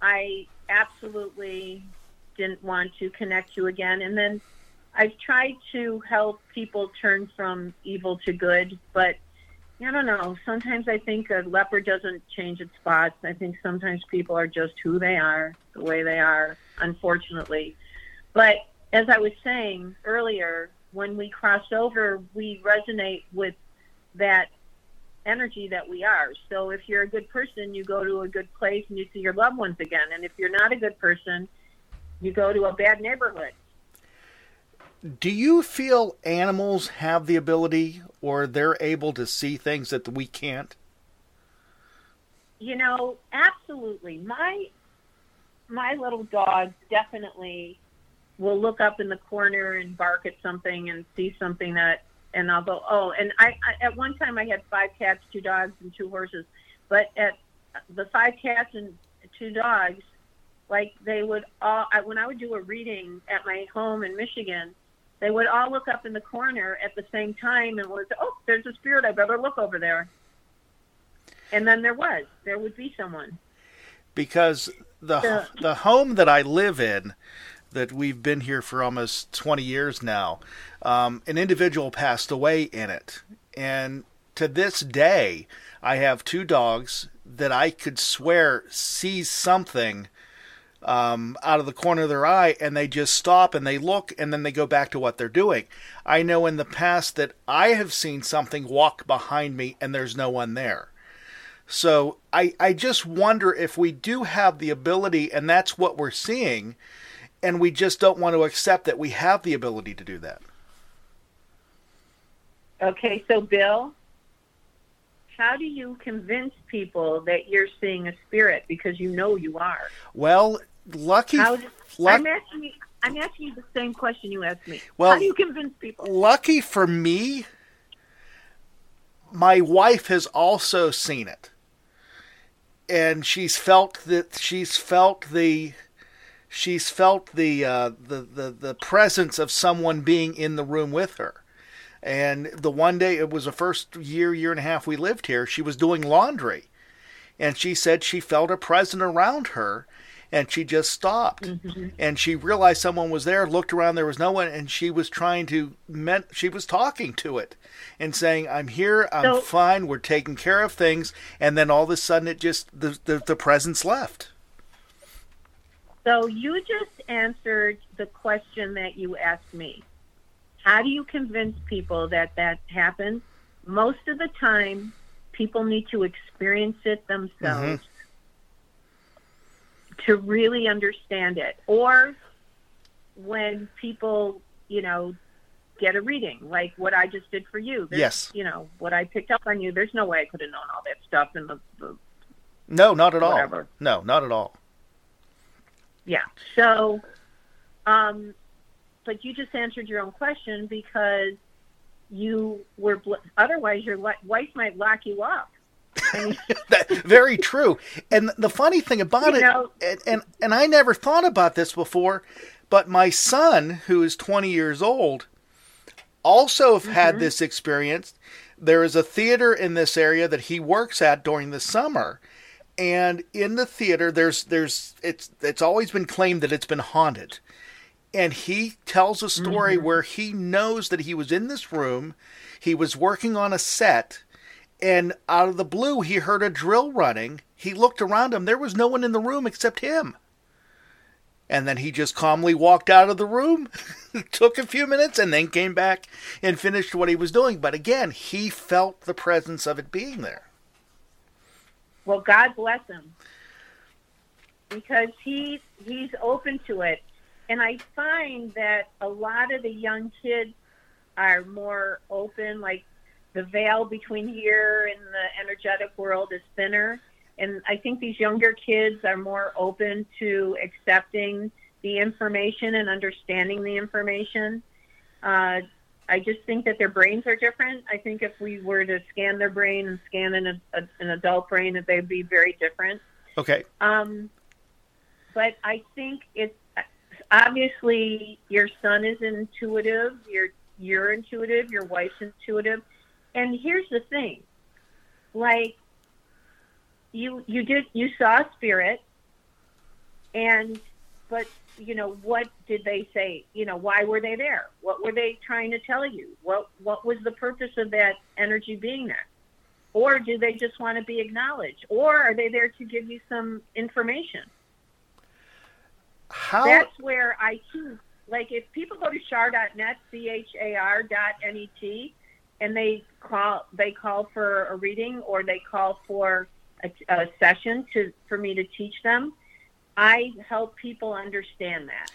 C: I absolutely didn't want to connect to again. And then I've tried to help people turn from evil to good, but I don't know. Sometimes I think a leopard doesn't change its spots. I think sometimes people are just who they are, the way they are, unfortunately. But as I was saying earlier, when we cross over, we resonate with that energy that we are. So if you're a good person, you go to a good place and you see your loved ones again. And if you're not a good person, you go to a bad neighborhood.
B: Do you feel animals have the ability or they're able to see things that we can't?
C: You know, absolutely. My my little dog definitely will look up in the corner and bark at something and see something that and I'll go, "Oh." And I, I at one time I had five cats, two dogs, and two horses. But at the five cats and two dogs, like they would all I, when I would do a reading at my home in Michigan, they would all look up in the corner at the same time and would say, "Oh, there's a spirit. I better look over there." And then there was. There would be someone.
B: because the
C: Yeah.
B: the home that I live in, that we've been here for almost twenty years now, um, an individual passed away in it, and to this day, I have two dogs that I could swear see something um, out of the corner of their eye and they just stop and they look and then they go back to what they're doing. I know in the past that I have seen something walk behind me and there's no one there. So I, I just wonder if we do have the ability and that's what we're seeing and we just don't want to accept that we have the ability to do that.
C: Okay, so Bill, how do you convince people that you're seeing a spirit because you know you are?
B: Well, lucky.
C: How,
B: luck-
C: I'm asking you. I'm asking you the same question you asked me.
B: Well,
C: how do you convince people?
B: lucky for me, my wife has also seen it, and she's felt that she's felt the she's felt the uh, the, the the presence of someone being in the room with her. And the one day it was the first year year and a half we lived here, she was doing laundry, and she said she felt a presence around her. And she just stopped, and she realized someone was there. Looked around, there was no one, and she was trying to meant she was talking to it, and saying, "I'm here, I'm
C: So-
B: fine, we're taking care of things." And then all of a sudden, it just the the, the presence left.
C: So you just answered the question that you asked me. How do you convince people that that happens? Most of the time, people need to experience it themselves mm-hmm. to really understand it. Or when people, you know, get a reading, like what I just did for you. There's-
B: Yes.
C: You know, what I picked up on you, there's no way I could have known all that stuff in the, the
B: No, not at all.
C: Whatever.
B: No, not at all.
C: Yeah. So, um, but you just answered your own question because you were bl- otherwise your li- wife might lock you up.
B: That, very true. And the funny thing about
C: You
B: it,
C: know-
B: and, and and I never thought about this before, but my son, who is 20 years old, also have had
C: Mm-hmm.
B: this experience. There is a theater in this area that he works at during the summer, and in the theater, there's there's it's it's always been claimed that it's been haunted. And he tells a story
C: Mm-hmm.
B: where he knows that he was in this room, he was working on a set, and out of the blue he heard a drill running. He looked around him, there was no one in the room except him. And then he just calmly walked out of the room, took a few minutes, and then came back and finished what he was doing. But again, he felt the presence of it being there.
C: Well, God bless him because he's he's open to it, and I find that a lot of the young kids are more open. Like the veil between here and the energetic world is thinner, and I think these younger kids are more open to accepting the information and understanding the information. Uh, I just think that their brains are different. I think if we were to scan their brain and scan an, a, an adult brain, that they'd be very different.
B: Okay.
C: Um, but I think it's obviously your son is intuitive, you're you're intuitive, your wife's intuitive, and here's the thing, like you you did you saw a spirit, and but you know what did they say? You know why were they there? What were they trying to tell you? What what was the purpose of that energy being there? Or do they just want to be acknowledged? Or are they there to give you some information?
B: How
C: That's where I choose. Like if people go to char.net, c h a r dot n e t, and they call they call for a reading or they call for a, a session to for me to teach them. I help people understand that.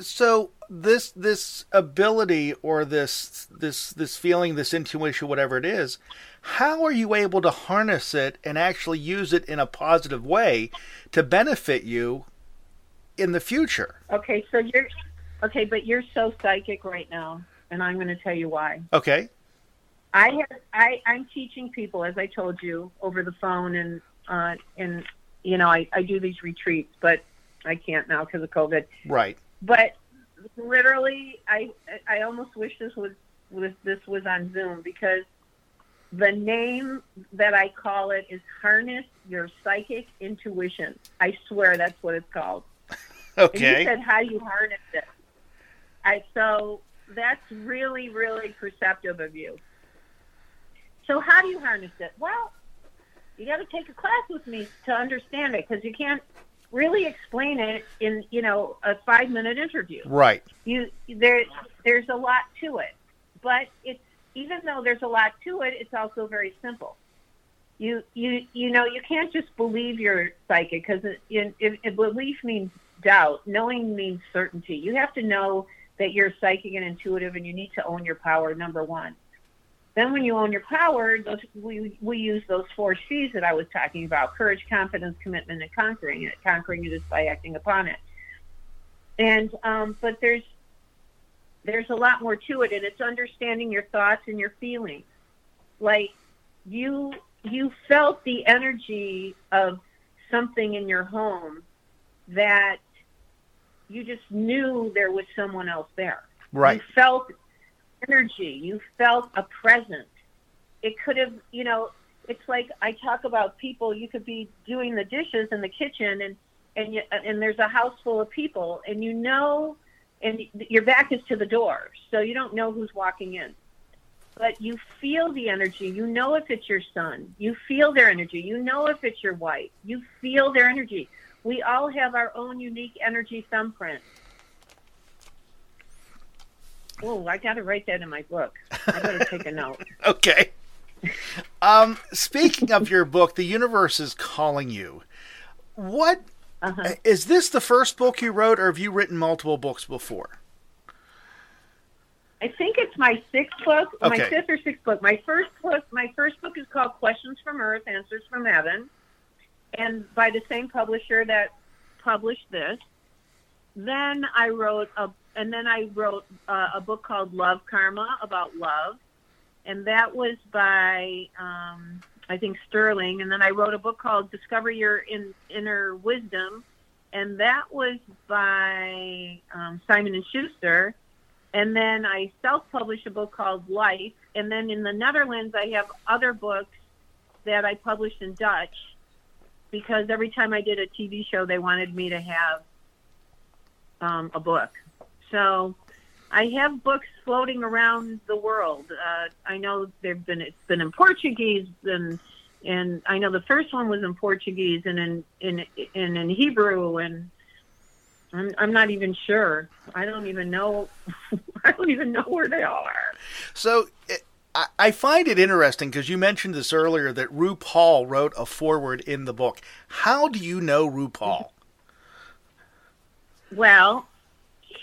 B: so this this ability or this this this feeling this intuition whatever it is how are you able to harness it and actually use it in a positive way to benefit you in the future
C: Okay, so you're okay, but you're so psychic right now, and I'm going to tell you why.
B: okay
C: I have I I'm teaching people as I told you over the phone and uh and you know I I do these retreats but I can't now because of COVID
B: right
C: but literally I I almost wish this was was this was on Zoom because the name that I call it is harness your psychic intuition. I swear that's what it's called. And you said how you harness it. I so that's really really perceptive of you. So how do you harness it? Well, you got to take a class with me to understand it because you can't really explain it in you know a five minute interview.
B: Right.
C: You there there's a lot to it, but it's even though there's a lot to it, it's also very simple. You you you know you can't just believe you're psychic because if belief means doubt, knowing means certainty. You have to know that you're psychic and intuitive, and you need to own your power. Number one. Then, when you own your power, those, we we use those four C's that I was talking about: courage, confidence, commitment, and conquering it. Conquering it is by acting upon it. And um, but there's there's a lot more to it, and it's understanding your thoughts and your feelings. Like you you felt the energy of something in your home that you just knew there was someone else there.
B: Right.
C: You felt energy. You felt a presence. It could have, you know, it's like I talk about people. You could be doing the dishes in the kitchen, and and you, and there's a house full of people, and you know, and your back is to the door, so you don't know who's walking in. But you feel the energy. You know if it's your son. You feel their energy. You know if it's your wife. You feel their energy. We all have our own unique energy thumbprint. Oh, I got to write that in my book. I better take a note.
B: okay. Um, speaking of your book, The Universe is Calling You. What uh-huh. is this the first book you wrote, or have you written multiple books before?
C: I think it's my sixth book, okay. my fifth or sixth book. My first book, my first book is called Questions from Earth, Answers from Heaven, and by the same publisher that published this. Then I wrote a and then I wrote uh, a book called Love Karma about love, and that was by um, I think Sterling. And then I wrote a book called Discover Your in, Inner Wisdom, and that was by um, Simon and Schuster. And then I self-published a book called Life. And then in the Netherlands, I have other books that I published in Dutch because every time I did a TV show, they wanted me to have um, a book. So I have books floating around the world. Uh, I know they've been it's been in Portuguese and and I know the first one was in Portuguese and in in in, in Hebrew and I'm I'm not even sure. I don't even know. I don't even know where they are.
B: So. It- I find it interesting because you mentioned this earlier that RuPaul wrote a foreword in the book. How do you know RuPaul?
C: Well,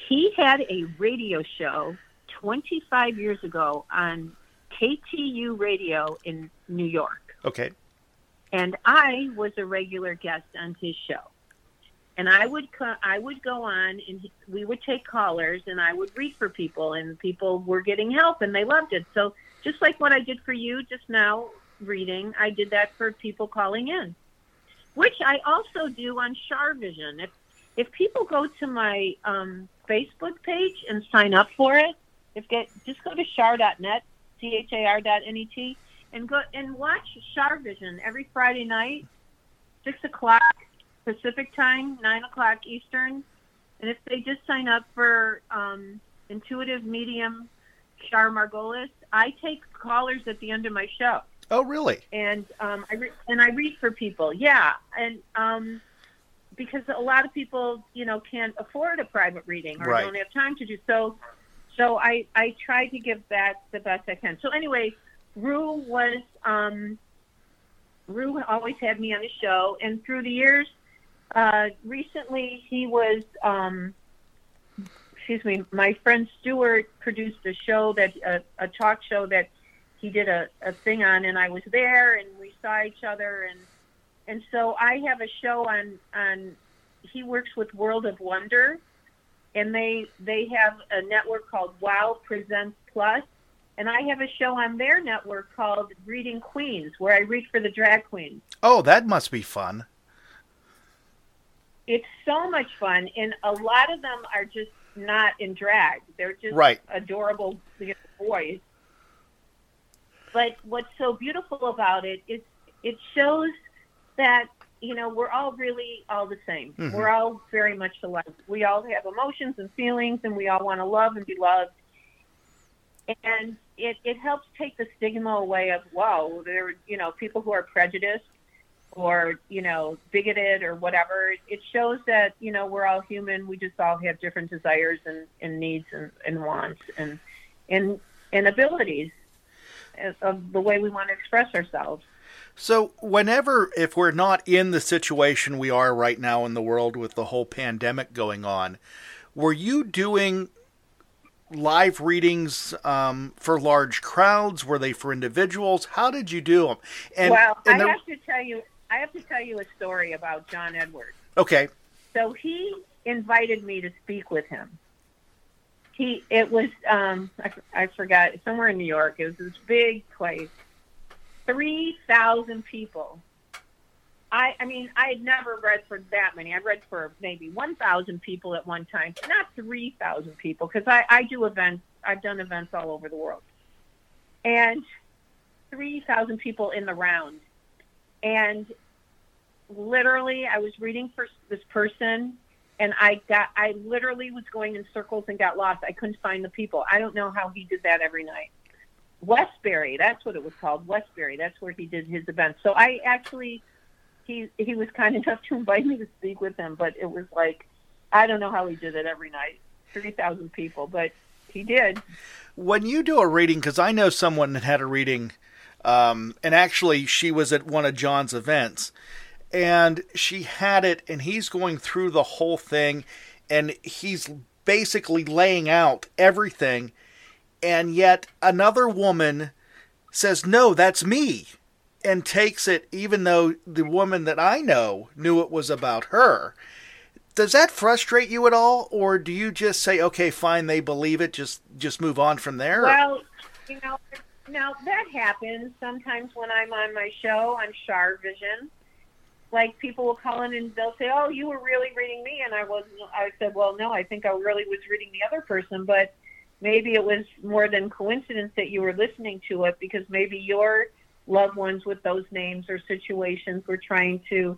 C: he had a radio show 25 years ago on KTU radio in New York.
B: Okay.
C: And I was a regular guest on his show. And I would co- I would go on and he, we would take callers and I would read for people and people were getting help and they loved it. So just like what I did for you just now reading, I did that for people calling in. Which I also do on Char Vision. If if people go to my um, Facebook page and sign up for it. If get just go to char.net, c h a r dot n e t, and go and watch Char Vision every Friday night, six o'clock Pacific time, nine o'clock Eastern. And if they just sign up for um, intuitive medium Char Margolis, I take callers at the end of my show.
B: Oh, really?
C: And um, I re- and I read for people. Yeah, and um, because a lot of people, you know, can't afford a private reading or right. don't have time to do so. So I I try to give that the best I can. So anyway, Ru was um, Ru always had me on his show, and through the years, uh, recently he was. Um, excuse me, my friend Stuart produced a show that a, a talk show that he did a, a thing on, and I was there, and we saw each other, and and so I have a show on on. He works with World of Wonder, and they they have a network called Wow Presents Plus, and I have a show on their network called Reading Queens, where I read for the drag queens.
B: Oh, that must be fun.
C: It's so much fun, and a lot of them are just not in drag; they're just
B: right.
C: adorable boys. But what's so beautiful about it is it shows that you know we're all really all the same. Mm-hmm. We're all very much alike. We all have emotions and feelings, and we all want to love and be loved. And it, it helps take the stigma away of wow, there you know people who are prejudiced. or you know bigoted or whatever. It shows that you know we're all human. We just all have different desires and, and needs and, and wants and and and abilities of the way we want to express ourselves.
B: So, whenever, if we're not in the situation we are right now in the world with the whole pandemic going on, were you doing live readings um, for large crowds? Were they for individuals? How did you do them?
C: And, well, and I have to tell you, I have to tell you a story about John Edwards.
B: Okay.
C: So he invited me to speak with him. He, it was, um, I, I forgot, somewhere in New York. It was this big place, three thousand people I, I mean, I had never read for that many. I read for maybe 1,000 people at one time, not 3,000 people, because I, I do events. I've done events all over the world. And 3,000 people in the round. And literally, I was reading for this person, and I got, I literally was going in circles and got lost. I couldn't find the people. I don't know how he did that every night. Westbury, that's what it was called. Westbury, that's where he did his events. So I actually he he was kind enough to invite me to speak with him, but it was like I don't know how he did it every night, three thousand people, but he did.
B: When you do a reading, because I know someone that had a reading, um, and actually she was at one of John's events, and she had it, and he's going through the whole thing, and he's basically laying out everything, and yet another woman says, "No, that's me." and takes it even though the woman that I know knew it was about her. Does that frustrate you at all or do you just say okay fine they believe it just just move on from there?
C: Well, you know, now that happens sometimes when I'm on my show on Char Vision. Like people will call in and they'll say, "Oh, you were really reading me," and I was. I said, "Well, no, I think I really was reading the other person, but maybe it was more than coincidence that you were listening to it because maybe you're loved ones with those names or situations. We're trying to,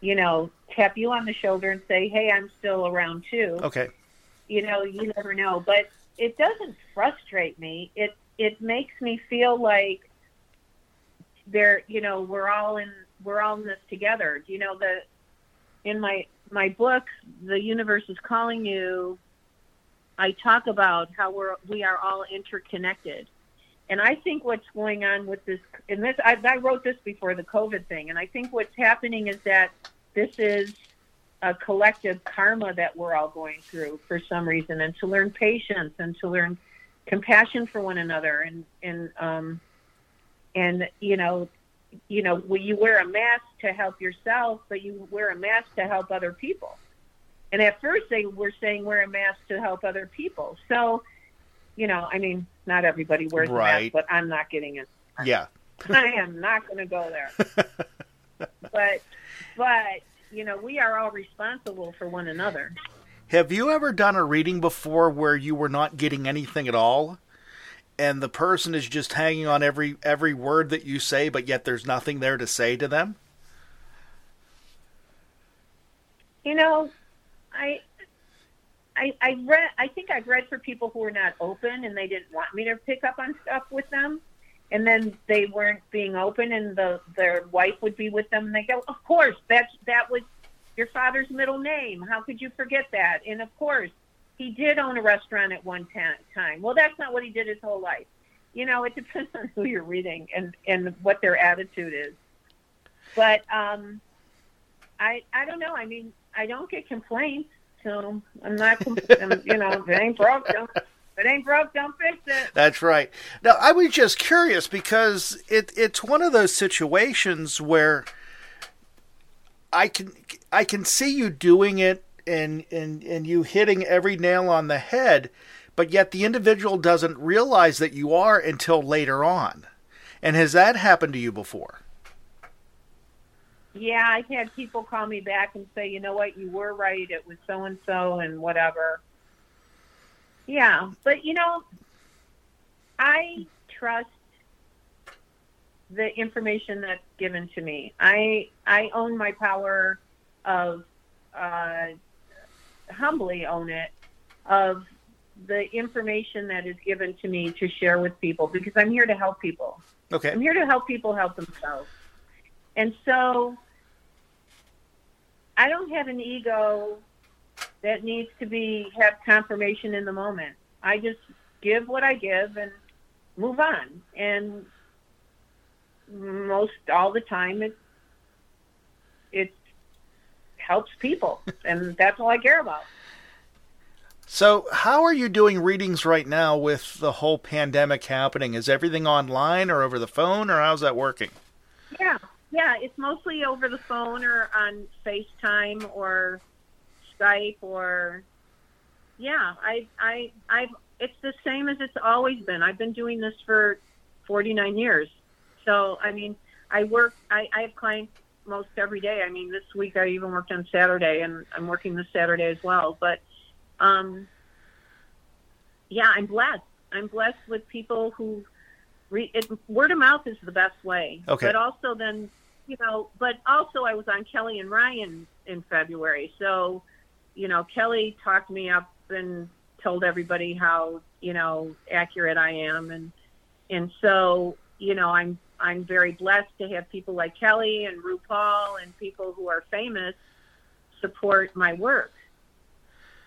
C: you know, tap you on the shoulder and say, hey, I'm still around too.
B: Okay.
C: You know, you never know. But it doesn't frustrate me. It it makes me feel like there, you know, we're all in we're all in this together. You know, the in my my book, The Universe is Calling You, I talk about how we're we are all interconnected and I think what's going on with this, and this, I, I wrote this before the COVID thing, and I think what's happening is that this is a collective karma that we're all going through for some reason, and to learn patience and to learn compassion for one another, and and um, and you know, you know, you wear a mask to help yourself, but you wear a mask to help other people. And at first, they were saying wear a mask to help other people. So, you know, I mean, not everybody wears right. a mask, but I'm not getting it.
B: Yeah.
C: I am not going to go there. but, but you know, we are all responsible for one another.
B: Have you ever done a reading before where you were not getting anything at all? and the person is just hanging on every every word that you say but yet there's nothing there to say to them
C: you know i I, I read. I think I've read for people who were not open and they didn't want me to pick up on stuff with them, and then they weren't being open, and the their wife would be with them, and they go, "Of course, that's that was your father's middle name. How could you forget that?" And of course, he did own a restaurant at one time. Well, that's not what he did his whole life. You know, it depends on who you're reading and and what their attitude is. But um, I I don't know. I mean, I don't get complaints so I'm not, you know, if it ain't broke, don't, it ain't broke, don't fix it.
B: That's right. Now, I was just curious because it it's one of those situations where I can I can see you doing it and and and you hitting every nail on the head, but yet the individual doesn't realize that you are until later on. And has that happened to you before?
C: Yeah, I've had people call me back and say, you know what, you were right. It was so and so and whatever. Yeah, but you know, I trust the information that's given to me. I I own my power of uh, humbly own it of the information that is given to me to share with people because I'm here to help people.
B: Okay.
C: I'm here to help people help themselves And so I don't have an ego that needs to be have confirmation in the moment. I just give what I give and move on. And most all the time it it helps people and that's all I care about.
B: So, how are you doing readings right now with the whole pandemic happening? Is everything online or over the phone, or how's that working?
C: Yeah, yeah, it's mostly over the phone or on FaceTime or Skype or yeah, I I I've it's the same as it's always been. I've been doing this for 49 years. So, I mean, I work I I have clients most every day. I mean, this week I even worked on Saturday and I'm working this Saturday as well, but um, yeah, I'm blessed. I'm blessed with people who read it. Word of mouth is the best way.
B: Okay.
C: But also then, you know, but also I was on Kelly and Ryan in February. So, you know, Kelly talked me up and told everybody how, you know, accurate I am. And, and so, you know, I'm, I'm very blessed to have people like Kelly and RuPaul and people who are famous support my work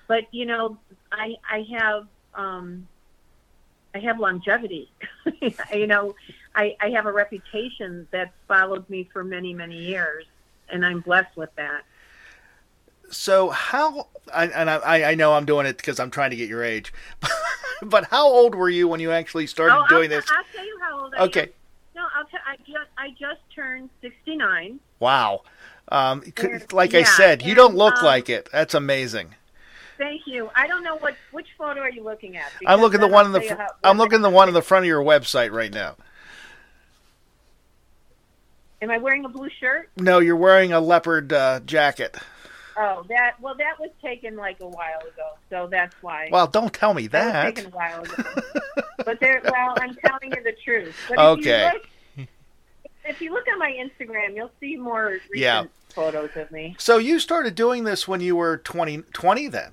C: but you know, I I have um, I have longevity. you know, I, I have a reputation that's followed me for many many years, and I'm blessed with that.
B: So how? I, and I I know I'm doing it because I'm trying to get your age, but how old were you when you actually started
C: oh,
B: doing
C: I'll,
B: this?
C: I'll tell you how old I
B: okay.
C: am. No, I'll t- I just I just turned 69.
B: Wow. Um,
C: And-
B: like I said, you
C: and,
B: don't look
C: um,
B: like it. That's amazing.
C: Thank you. I don't know what which photo are you looking at?
B: I'm looking the one in the fr- I'm looking the one in the front of your website right now.
C: Am I wearing a blue shirt?
B: No, you're wearing a leopard uh, jacket.
C: Oh, that well, that was taken like a while ago, so that's why.
B: Well, don't tell me
C: That was
B: that.
C: taken a while ago. but there, well, I'm telling you the truth. But
B: Okay.
C: If you, look, if you look on my Instagram, you'll see more recent
B: Yeah.
C: photos of me.
B: So you started doing this when you were 20, 20 then?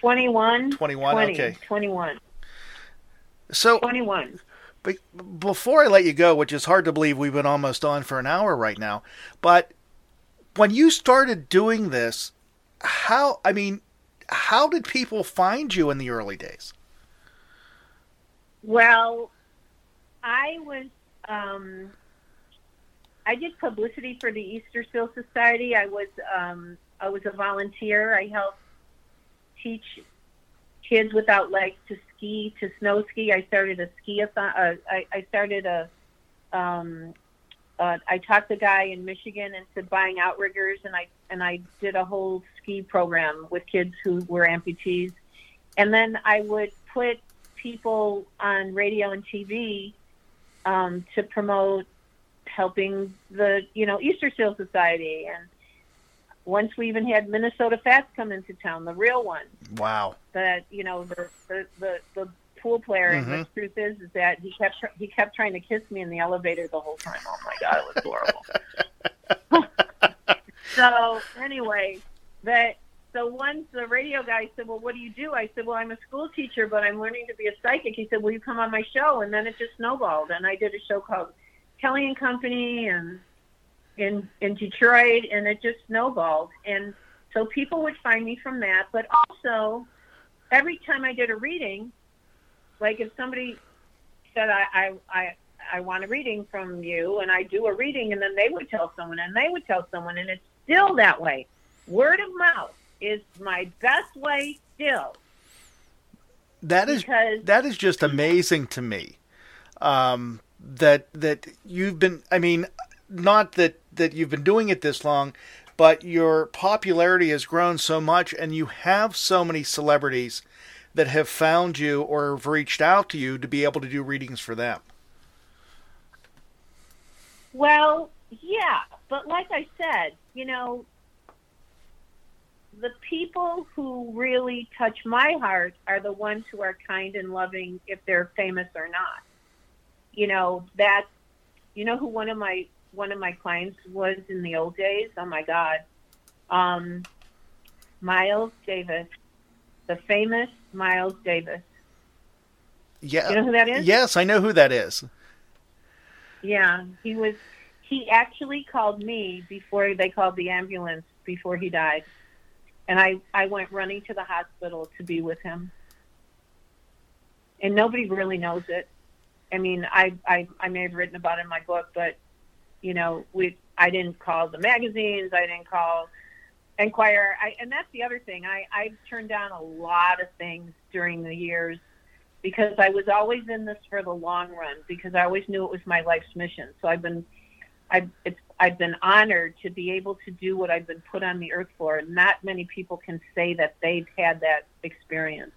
C: 21.
B: 21,
C: 20,
B: okay.
C: 21.
B: So
C: 21.
B: But before I let you go, which is hard to believe we've been almost on for an hour right now, but when you started doing this, how, I mean, how did people find you in the early days?
C: Well, I was. Um, I did publicity for the Easter Seal Society. I was. Um, I was a volunteer. I helped teach kids without legs to ski, to snow ski. I started a ski. Uh, I, I started a. Um, uh, I talked to a guy in Michigan into buying outriggers, and I and I did a whole ski program with kids who were amputees, and then I would put people on radio and TV um, to promote helping the you know Easter Seal Society, and once we even had Minnesota Fats come into town, the real one
B: Wow.
C: that you know the the the, the pool player. And the mm-hmm. truth is, is that he kept he kept trying to kiss me in the elevator the whole time. Oh my god, it was horrible. so anyway, that so once the radio guy said, "Well, what do you do?" I said, "Well, I'm a school teacher, but I'm learning to be a psychic." He said, "Will you come on my show?" And then it just snowballed, and I did a show called Kelly and Company, and in in Detroit, and it just snowballed. And so people would find me from that, but also every time I did a reading, like if somebody said I I I, I want a reading from you, and I do a reading, and then they would tell someone, and they would tell someone, and it's still that way. Word of mouth is my best way still.
B: That is
C: Because-
B: that is just amazing to me. Um, that that you've been. I mean, not that that you've been doing it this long, but your popularity has grown so much, and you have so many celebrities that have found you or have reached out to you to be able to do readings for them.
C: Well, yeah, but like I said, you know, the people who really touch my heart are the ones who are kind and loving if they're famous or not. You know, that you know who one of my one of my clients was in the old days? Oh my god. Um Miles Davis. The famous Miles Davis.
B: Yeah.
C: You know who that is?
B: Yes, I know who that is.
C: Yeah, he was he actually called me before they called the ambulance before he died, and I I went running to the hospital to be with him, and nobody really knows it. I mean, I I I may have written about it in my book, but you know, we I didn't call the magazines, I didn't call Enquirer, I, and that's the other thing. I I've turned down a lot of things during the years because I was always in this for the long run because I always knew it was my life's mission. So I've been I've it's I've been honored to be able to do what I've been put on the earth for. Not many people can say that they've had that experience.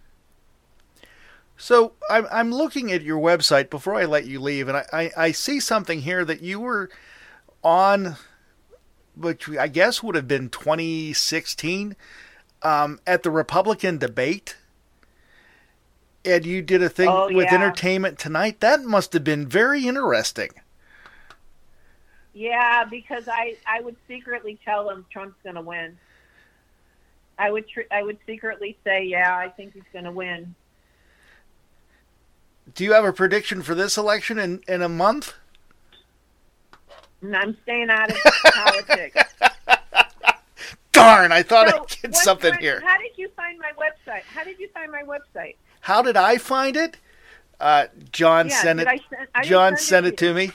B: So I'm I'm looking at your website before I let you leave, and I, I, I see something here that you were on, which I guess would have been 2016, um, at the Republican debate. And you did a thing
C: Oh,
B: with
C: yeah.
B: Entertainment Tonight. That must have been very interesting.
C: Yeah, because I I would secretly tell them Trump's going to win. I would tr- I would secretly say, yeah, I think he's going to win.
B: Do you have a prediction for this election in, in a month?
C: And I'm staying out of politics.
B: Darn, I thought
C: So,
B: I'd get something here.
C: How did you find my website? How did you find my website?
B: How did I find it? Uh, John
C: Yeah,
B: sent it.
C: I send- I
B: John sent
C: it
B: it
C: to
B: me.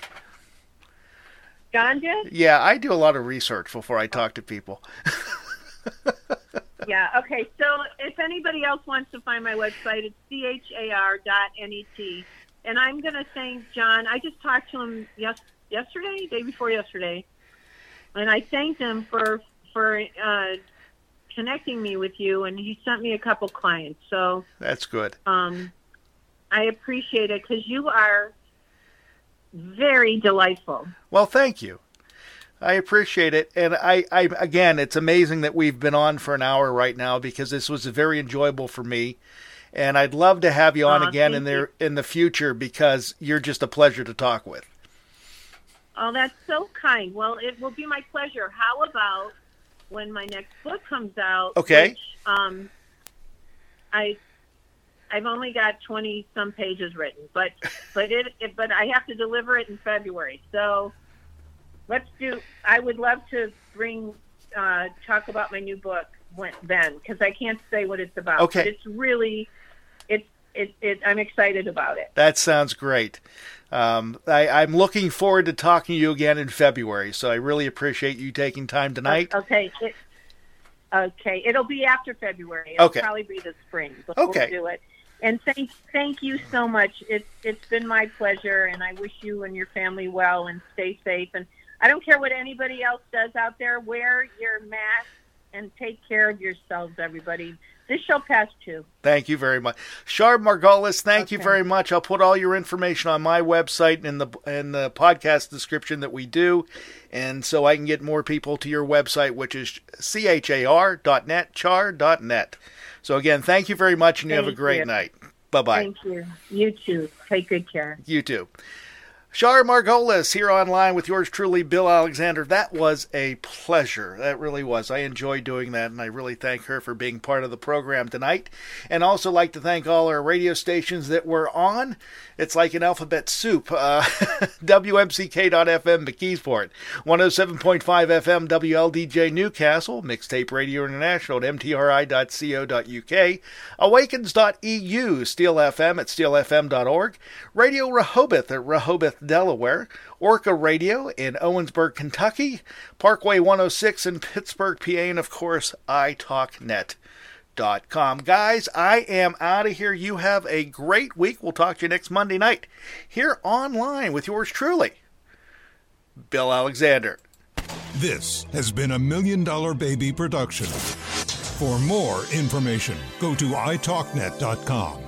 C: John did?
B: Yeah, I do a lot of research before I talk to people.
C: Yeah. Okay. So if anybody else wants to find my website, it's char dot net, and I'm going to thank John. I just talked to him yes yesterday, day before yesterday, and I thanked him for for uh, connecting me with you, and he sent me a couple clients. So
B: That's good.
C: um, I appreciate it because you are very delightful.
B: Well, thank you. I appreciate it, and I, I again, it's amazing that we've been on for an hour right now because this was very enjoyable for me, and I'd love to have you on
C: Aw,
B: again in there in the future because you're just a pleasure to talk with.
C: Oh, that's so kind. Well, it will be my pleasure. How about when my next book comes out?
B: Okay.
C: Which, um, I, I've only got twenty some pages written, but but it, it but I have to deliver it in February. So let's do. I would love to bring uh, talk about my new book when, then because I can't say what it's about.
B: Okay.
C: But it's really, it's it, it. I'm excited about it.
B: That sounds great. Um, I, I'm looking forward to talking to you again in February. So I really appreciate you taking time tonight.
C: Okay. It, okay. It'll be after February. It'll
B: Okay.
C: probably be the spring.
B: Okay.
C: We'll do it. And thank thank you so much. It's it's been my pleasure, and I wish you and your family well and stay safe. And I don't care what anybody else does out there. Wear your mask and take care of yourselves, everybody. This shall pass too.
B: Thank you very much, Char Margolis. Thank you very much. I'll put all your information on my website and in the in the podcast description that we do, and so I can get more people to your website, which is char.net, char.net. So again, thank you very much, and you have a great
C: you.
B: night. Bye bye.
C: Thank you. You too. Take good care.
B: You too. Char Margolis here online with yours truly, Bill Alexander. That was a pleasure. That really was. I enjoyed doing that, and I really thank her for being part of the program tonight. And also like to thank all our radio stations that were on. It's like an alphabet soup. Uh, WMCK.FM McKeesport, 107.5 FM WLDJ Newcastle, Mixtape Radio International at mtri.co.uk, awakens.eu, Steel FM at steelfm.org, Radio Rehoboth at Rehoboth, Delaware, Orca Radio in Owensboro, Kentucky, Parkway 106 in Pittsburgh, PA, and of course, iTalkNet. Dot com. Guys, I am out of here. You have a great week. We'll talk to you next Monday night here online with yours truly, Bill Alexander.
A: This has been a Million Dollar Baby production. For more information, go to italknet.com.